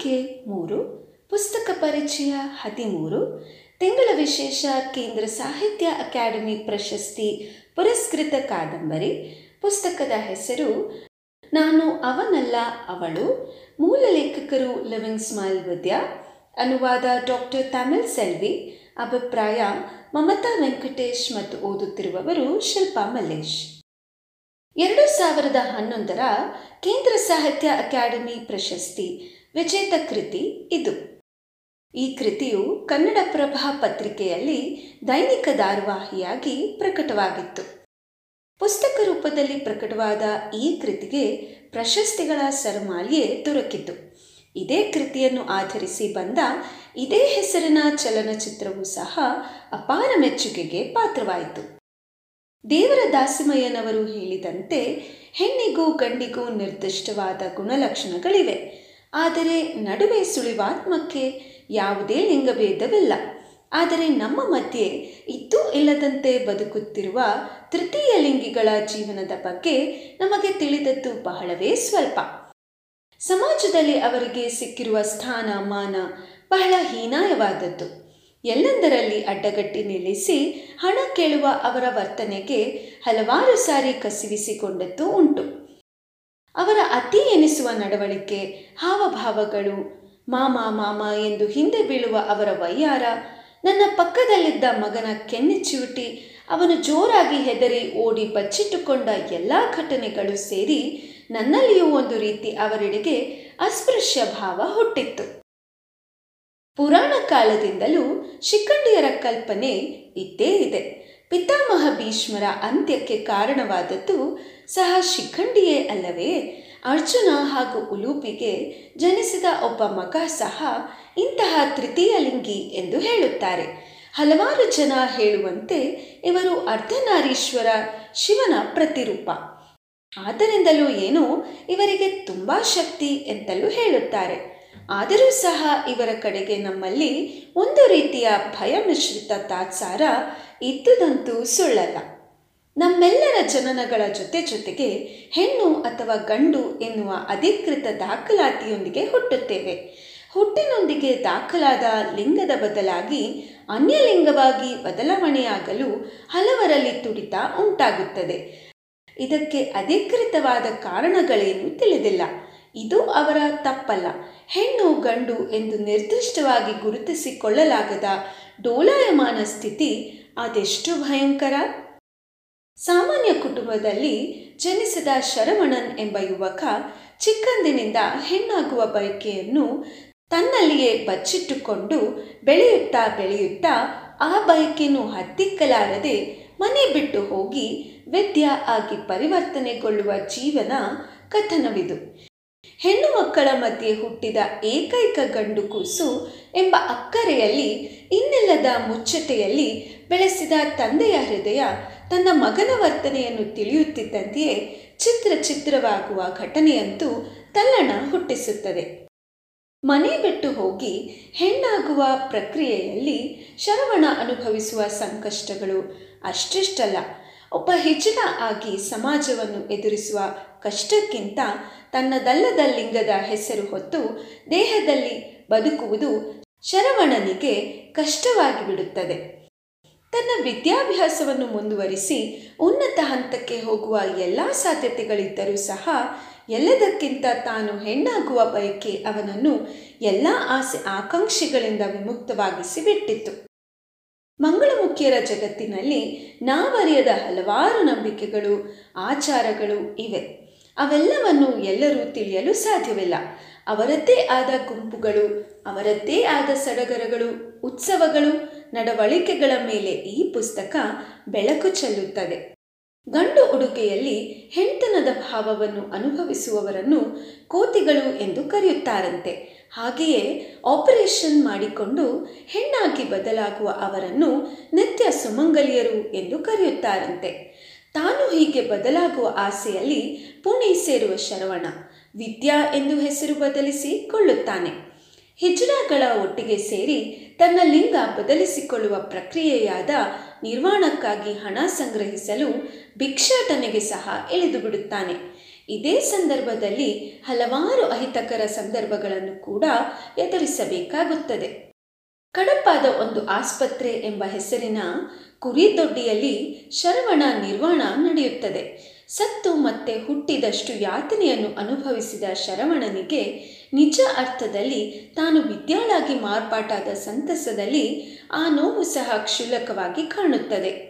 ಮಾಲಿಕೆ ಮೂರು, ಪುಸ್ತಕ ಪರಿಚಯ ಹದಿಮೂರು, ತಿಂಗಳ ವಿಶೇಷ ಕೇಂದ್ರ ಸಾಹಿತ್ಯ ಅಕಾಡೆಮಿ ಪ್ರಶಸ್ತಿ ಪುರಸ್ಕೃತ ಕಾದಂಬರಿ, ಪುಸ್ತಕದ ಹೆಸರು ನಾನು ಅವನಲ್ಲ, ಅವಳು, ಮೂಲ ಲೇಖಕರು ಲಿವಿಂಗ್ ಸ್ಮೈಲ್ ವಿದ್ಯ, ಅನುವಾದ ಡಾಕ್ಟರ್ ತಮಿಳ್ ಸೆಲ್ವಿ, ಅಭಿಪ್ರಾಯ ಮಮತಾ ವೆಂಕಟೇಶ್ ಮತ್ತು ಓದುತ್ತಿರುವವರು ಶಿಲ್ಪಾ ಮಲ್ಲೇಶ್. ಎರಡು ಸಾವಿರದ ಹನ್ನೊಂದರ ಕೇಂದ್ರ ಸಾಹಿತ್ಯ ಅಕಾಡೆಮಿ ಪ್ರಶಸ್ತಿ ವಿಜೇತ ಕೃತಿ ಇದು. ಈ ಕೃತಿಯು ಕನ್ನಡಪ್ರಭ ಪತ್ರಿಕೆಯಲ್ಲಿ ದೈನಿಕ ಧಾರಾವಾಹಿಯಾಗಿ ಪ್ರಕಟವಾಗಿತ್ತು. ಪುಸ್ತಕ ರೂಪದಲ್ಲಿ ಪ್ರಕಟವಾದ ಈ ಕೃತಿಗೆ ಪ್ರಶಸ್ತಿಗಳ ಸರಮಾಲಿಯೇ ದೊರಕಿತು ಇದೇ ಕೃತಿಯನ್ನು ಆಧರಿಸಿ ಬಂದ ಇದೇ ಹೆಸರಿನ ಚಲನಚಿತ್ರವೂ ಸಹ ಅಪಾರ ಮೆಚ್ಚುಗೆಗೆ ಪಾತ್ರವಾಯಿತು. ದೇವರ ದಾಸಿಮಯ್ಯನವರು ಹೇಳಿದಂತೆ ಹೆಣ್ಣಿಗೂ ಗಂಡಿಗೂ ನಿರ್ದಿಷ್ಟವಾದ ಗುಣಲಕ್ಷಣಗಳಿವೆ. ಆದರೆ ನಡುವೆ ಸುಳಿವಾತ್ಮಕ್ಕೆ ಯಾವುದೇ ಲಿಂಗಭೇದವಿಲ್ಲ. ಆದರೆ ನಮ್ಮ ಮಧ್ಯೆ ಇದ್ದೂ ಇಲ್ಲದಂತೆ ಬದುಕುತ್ತಿರುವ ತೃತೀಯ ಲಿಂಗಿಗಳ ಜೀವನದ ಬಗ್ಗೆ ನಮಗೆ ತಿಳಿದದ್ದು ಬಹಳವೇ ಸ್ವಲ್ಪ. ಸಮಾಜದಲ್ಲಿ ಅವರಿಗೆ ಸಿಕ್ಕಿರುವ ಸ್ಥಾನ, ಮಾನ ಬಹಳ ಹೀನಾಯವಾದದ್ದು. ಎಲ್ಲೆಂದರಲ್ಲಿ ಅಡ್ಡಗಟ್ಟಿ ನಿಲ್ಲಿಸಿ ಹಣ ಕೇಳುವ ಅವರ ವರ್ತನೆಗೆ ಹಲವಾರು ಸಾರಿ ಕಸಿವಿಸಿಕೊಂಡದ್ದು ಉಂಟು. ಅವರ ಅತಿ ಎನಿಸುವ ನಡವಳಿಕೆ, ಹಾವಭಾವಗಳು, ಮಾಮ ಮಾಮ ಎಂದು ಹಿಂದೆ ಬೀಳುವ ಅವರ ವಯ್ಯಾರ ನನ್ನ ಪಕ್ಕದಲ್ಲಿದ್ದ ಮಗನ ಕೆನ್ನೆ ಚಿವುಟಿ ಅವನು ಜೋರಾಗಿ ಹೆದರಿ ಓಡಿ ಬಚ್ಚಿಟ್ಟುಕೊಂಡ ಎಲ್ಲ ಘಟನೆಗಳು ಸೇರಿ ನನ್ನಲ್ಲಿಯೂ ಒಂದು ರೀತಿ ಅವರೆಡೆಗೆ ಅಸ್ಪೃಶ್ಯ ಭಾವ ಹುಟ್ಟಿತ್ತು. ಪುರಾಣ ಕಾಲದಿಂದಲೂ ಶಿಖಂಡಿಯರ ಕಲ್ಪನೆ ಇದ್ದೇ ಇದೆ. ಪಿತಾಮಹ ಭೀಷ್ಮರ ಅಂತ್ಯಕ್ಕೆ ಕಾರಣವಾದದ್ದು ಸಹ ಶಿಖಂಡಿಯೇ ಅಲ್ಲವೇ. ಅರ್ಜುನ ಹಾಗೂ ಉಲೂಪಿಗೆ ಜನಿಸಿದ ಒಬ್ಬ ಮಗ ಸಹ ಇಂತಹ ತೃತೀಯ ಲಿಂಗಿ ಎಂದು ಹೇಳುತ್ತಾರೆ. ಹಲವಾರು ಜನ ಹೇಳುವಂತೆ ಇವರು ಅರ್ಧನಾರೀಶ್ವರ ಶಿವನ ಪ್ರತಿರೂಪ. ಆದ್ದರಿಂದಲೂ ಏನೋ ಇವರಿಗೆ ತುಂಬ ಶಕ್ತಿ ಎಂತಲೂ ಹೇಳುತ್ತಾರೆ. ಆದರೂ ಸಹ ಇವರ ಕಡೆಗೆ ನಮ್ಮಲ್ಲಿ ಒಂದು ರೀತಿಯ ಭಯ ಮಿಶ್ರಿತ ತಾತ್ಸಾರ ಇದ್ದುದಂತೂ ಸುಳ್ಳಲ್ಲ. ನಮ್ಮೆಲ್ಲರ ಜನನಗಳ ಜೊತೆ ಜೊತೆಗೆ ಹೆಣ್ಣು ಅಥವಾ ಗಂಡು ಎನ್ನುವ ಅಧಿಕೃತ ದಾಖಲಾತಿಯೊಂದಿಗೆ ಹುಟ್ಟುತ್ತೇವೆ. ಹುಟ್ಟಿನೊಂದಿಗೆ ದಾಖಲಾದ ಲಿಂಗದ ಬದಲಾಗಿ ಅನ್ಯಲಿಂಗವಾಗಿ ಬದಲಾವಣೆಯಾಗಲು ಹಲವರಲ್ಲಿ ತುಡಿತ ಉಂಟಾಗುತ್ತದೆ. ಇದಕ್ಕೆ ಅಧಿಕೃತವಾದ ಕಾರಣಗಳೇನು ತಿಳಿದಿಲ್ಲ. ಇದು ಅವರ ತಪ್ಪಲ್ಲ. ಹೆಣ್ಣು ಗಂಡು ಎಂದು ನಿರ್ದಿಷ್ಟವಾಗಿ ಗುರುತಿಸಿಕೊಳ್ಳಲಾಗದ ಡೋಲಾಯಮಾನ ಸ್ಥಿತಿ ಅದೆಷ್ಟು ಭಯಂಕರ? ಸಾಮಾನ್ಯ ಕುಟುಂಬದಲ್ಲಿ ಜನಿಸಿದ ಶರವಣನ್ ಎಂಬ ಯುವಕ ಚಿಕ್ಕಂದಿನಿಂದ ಹೆಣ್ಣಾಗುವ ಬಯಕೆಯನ್ನು ತನ್ನಲ್ಲಿಯೇ ಬಚ್ಚಿಟ್ಟುಕೊಂಡು ಬೆಳೆಯುತ್ತಾ ಬೆಳೆಯುತ್ತಾ ಆ ಬಯಕೆಯನ್ನು ಹತ್ತಿಕ್ಕಲಾರದೆ ಮನೆ ಬಿಟ್ಟು ಹೋಗಿ ವಿದ್ಯಾ ಆಗಿ ಪರಿವರ್ತನೆಗೊಳ್ಳುವ ಜೀವನ ಕಥನವಿದು. ಹೆಣ್ಣು ಮಕ್ಕಳ ಮಧ್ಯೆ ಹುಟ್ಟಿದ ಏಕೈಕ ಗಂಡು ಕೂಸು ಎಂಬ ಅಕ್ಕರೆಯಲ್ಲಿ ಇನ್ನಿಲ್ಲದ ಮುಚ್ಚಟೆಯಲ್ಲಿ ಬೆಳೆಸಿದ ತಂದೆಯ ಹೃದಯ ತನ್ನ ಮಗನ ವರ್ತನೆಯನ್ನು ತಿಳಿಯುತ್ತಿದ್ದಂತೆಯೇ ಚಿತ್ರ ಚಿತ್ರವಾಗುವ ಘಟನೆಯಂತೂ ತಲ್ಲಣ ಹುಟ್ಟಿಸುತ್ತದೆ. ಮನೆ ಬಿಟ್ಟು ಹೋಗಿ ಹೆಣ್ಣಾಗುವ ಪ್ರಕ್ರಿಯೆಯಲ್ಲಿ ಶರವಣ ಅನುಭವಿಸುವ ಸಂಕಷ್ಟಗಳು ಅಷ್ಟಿಷ್ಟಲ್ಲ. ಒಬ್ಬ ಹಿಜಡ ಆಗಿ ಸಮಾಜವನ್ನು ಎದುರಿಸುವ ಕಷ್ಟಕ್ಕಿಂತ ತನ್ನದಲ್ಲದ ಲಿಂಗದ ಹೆಸರು ಹೊತ್ತು ದೇಹದಲ್ಲಿ ಬದುಕುವುದು ಶರವಣನಿಗೆ ಕಷ್ಟವಾಗಿ ಬಿಡುತ್ತದೆ ತನ್ನ ವಿದ್ಯಾಭ್ಯಾಸವನ್ನು ಮುಂದುವರಿಸಿ ಉನ್ನತ ಹಂತಕ್ಕೆ ಹೋಗುವ ಎಲ್ಲ ಸಾಧ್ಯತೆಗಳಿದ್ದರೂ ಸಹ ಎಲ್ಲದಕ್ಕಿಂತ ತಾನು ಹೆಣ್ಣಾಗುವ ಬಯಕೆ ಅವನನ್ನು ಎಲ್ಲ ಆಸೆ ಆಕಾಂಕ್ಷೆಗಳಿಂದ ವಿಮುಕ್ತವಾಗಿಸಿ ಬಿಟ್ಟಿತ್ತು ಮಂಗಳಮುಖಿಯರ ಜಗತ್ತಿನಲ್ಲಿ ನಾವರಿಯದ ಹಲವಾರು ನಂಬಿಕೆಗಳು, ಆಚಾರಗಳು ಇವೆ. ಅವೆಲ್ಲವನ್ನು ಎಲ್ಲರೂ ತಿಳಿಯಲು ಸಾಧ್ಯವಿಲ್ಲ. ಅವರದ್ದೇ ಆದ ಗುಂಪುಗಳು, ಅವರದ್ದೇ ಆದ ಸಡಗರಗಳು, ಉತ್ಸವಗಳು, ನಡವಳಿಕೆಗಳ ಮೇಲೆ ಈ ಪುಸ್ತಕ ಬೆಳಕು ಚೆಲ್ಲುತ್ತದೆ. ಗಂಡು ಉಡುಗೆಯಲ್ಲಿ ಹೆಣ್ತನದ ಭಾವವನ್ನು ಅನುಭವಿಸುವವರನ್ನು ಕೋತಿಗಳು ಎಂದು ಕರೆಯುತ್ತಾರಂತೆ. ಹಾಗೆಯೇ ಆಪರೇಷನ್ ಮಾಡಿಕೊಂಡು ಹೆಣ್ಣಾಗಿ ಬದಲಾಗುವ ಅವರನ್ನು ನಿತ್ಯ ಸುಮಂಗಲಿಯರು ಎಂದು ಕರೆಯುತ್ತಾರಂತೆ. ತಾನು ಹೀಗೆ ಬದಲಾಗುವ ಆಸೆಯಲ್ಲಿ ಪುಣೆ ಸೇರುವ ಶರವಣ ವಿದ್ಯಾ ಎಂದು ಹೆಸರು ಬದಲಿಸಿ ಕೊಳ್ಳುತ್ತಾನೆ. ಹಿಜ್ರಾಗಳ ಒಟ್ಟಿಗೆ ಸೇರಿ ತನ್ನ ಲಿಂಗ ಬದಲಿಸಿಕೊಳ್ಳುವ ಪ್ರಕ್ರಿಯೆಯಾದ ನಿರ್ವಾಣಕ್ಕಾಗಿ ಹಣ ಸಂಗ್ರಹಿಸಲು ಭಿಕ್ಷಾಟನೆಗೆ ಸಹ ಇಳಿದು ಬಿಡುತ್ತಾನೆ ಇದೇ ಸಂದರ್ಭದಲ್ಲಿ ಹಲವಾರು ಅಹಿತಕರ ಸಂದರ್ಭಗಳನ್ನು ಕೂಡ ಎದುರಿಸಬೇಕಾಗುತ್ತದೆ. ಕಡಪಾದ ಒಂದು ಆಸ್ಪತ್ರೆ ಎಂಬ ಹೆಸರಿನ ಕುರಿದೊಡ್ಡಿಯಲ್ಲಿ ಶರವಣ ನಿರ್ವಾಣ ನಡೆಯುತ್ತದೆ. ಸತ್ತು ಮತ್ತೆ ಹುಟ್ಟಿದಷ್ಟು ಯಾತನೆಯನ್ನು ಅನುಭವಿಸಿದ ಶರವಣನಿಗೆ ನಿಜ ಅರ್ಥದಲ್ಲಿ ತಾನು ವಿದ್ಯಾಳಾಗಿ ಮಾರ್ಪಾಟಾದ ಸಂತಸದಲ್ಲಿ ಆ ನೋವು ಸಹ ಕ್ಷುಲ್ಲಕವಾಗಿ ಕಾಣುತ್ತದೆ.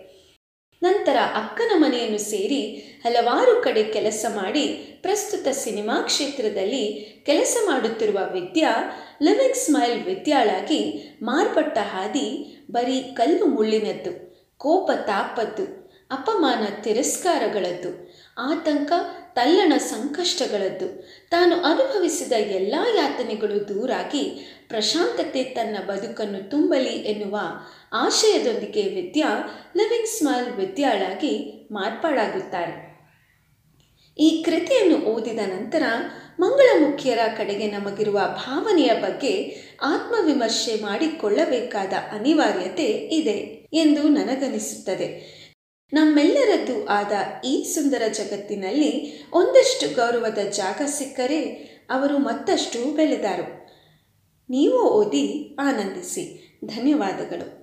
ನಂತರ ಅಕ್ಕನ ಮನೆಯನ್ನು ಸೇರಿ ಹಲವಾರು ಕಡೆ ಕೆಲಸ ಮಾಡಿ ಪ್ರಸ್ತುತ ಸಿನಿಮಾ ಕ್ಷೇತ್ರದಲ್ಲಿ ಕೆಲಸ ಮಾಡುತ್ತಿರುವ ವಿದ್ಯಾ ಲಿವಿಂಗ್ ಸ್ಮೈಲ್ ವಿದ್ಯಾಳಾಗಿ ಮಾರ್ಪಟ್ಟ ಹಾದಿ ಬರೀ ಕಲ್ಲು ಮುಳ್ಳಿನದ್ದು, ಕೋಪ ತಾಪದ್ದು, ಅಪಮಾನ ತಿರಸ್ಕಾರಗಳದ್ದು. ಆತಂಕ ತಲ್ಲಣ ಸಂಕಷ್ಟಗಳದ್ದು. ತಾನು ಅನುಭವಿಸಿದ ಎಲ್ಲ ಯಾತನೆಗಳು ದೂರಾಗಿ ಪ್ರಶಾಂತತೆ ತನ್ನ ಬದುಕನ್ನು ತುಂಬಲಿ ಎನ್ನುವ ಆಶಯದೊಂದಿಗೆ ವಿದ್ಯಾ ಲಿವಿಂಗ್ ಸ್ಮೈಲ್ ವಿದ್ಯಾಳಾಗಿ ಮಾರ್ಪಾಡಾಗುತ್ತಾರೆ. ಈ ಕೃತಿಯನ್ನು ಓದಿದ ನಂತರ ಮಂಗಳಮುಖಿಯರ ಕಡೆಗೆ ನಮಗಿರುವ ಭಾವನೆಯ ಬಗ್ಗೆ ಆತ್ಮವಿಮರ್ಶೆ ಮಾಡಿಕೊಳ್ಳಬೇಕಾದ ಅನಿವಾರ್ಯತೆ ಇದೆ ಎಂದು ನನಗನಿಸುತ್ತದೆ. ನಮ್ಮೆಲ್ಲರದ್ದು ಆದ ಈ ಸುಂದರ ಜಗತ್ತಿನಲ್ಲಿ ಒಂದಷ್ಟು ಗೌರವದ ಜಾಗ ಸಿಕ್ಕರೆ ಅವರು ಮತ್ತಷ್ಟು ಬೆಳೆದರು. ನೀವು ಓದಿ ಆನಂದಿಸಿ. ಧನ್ಯವಾದಗಳು.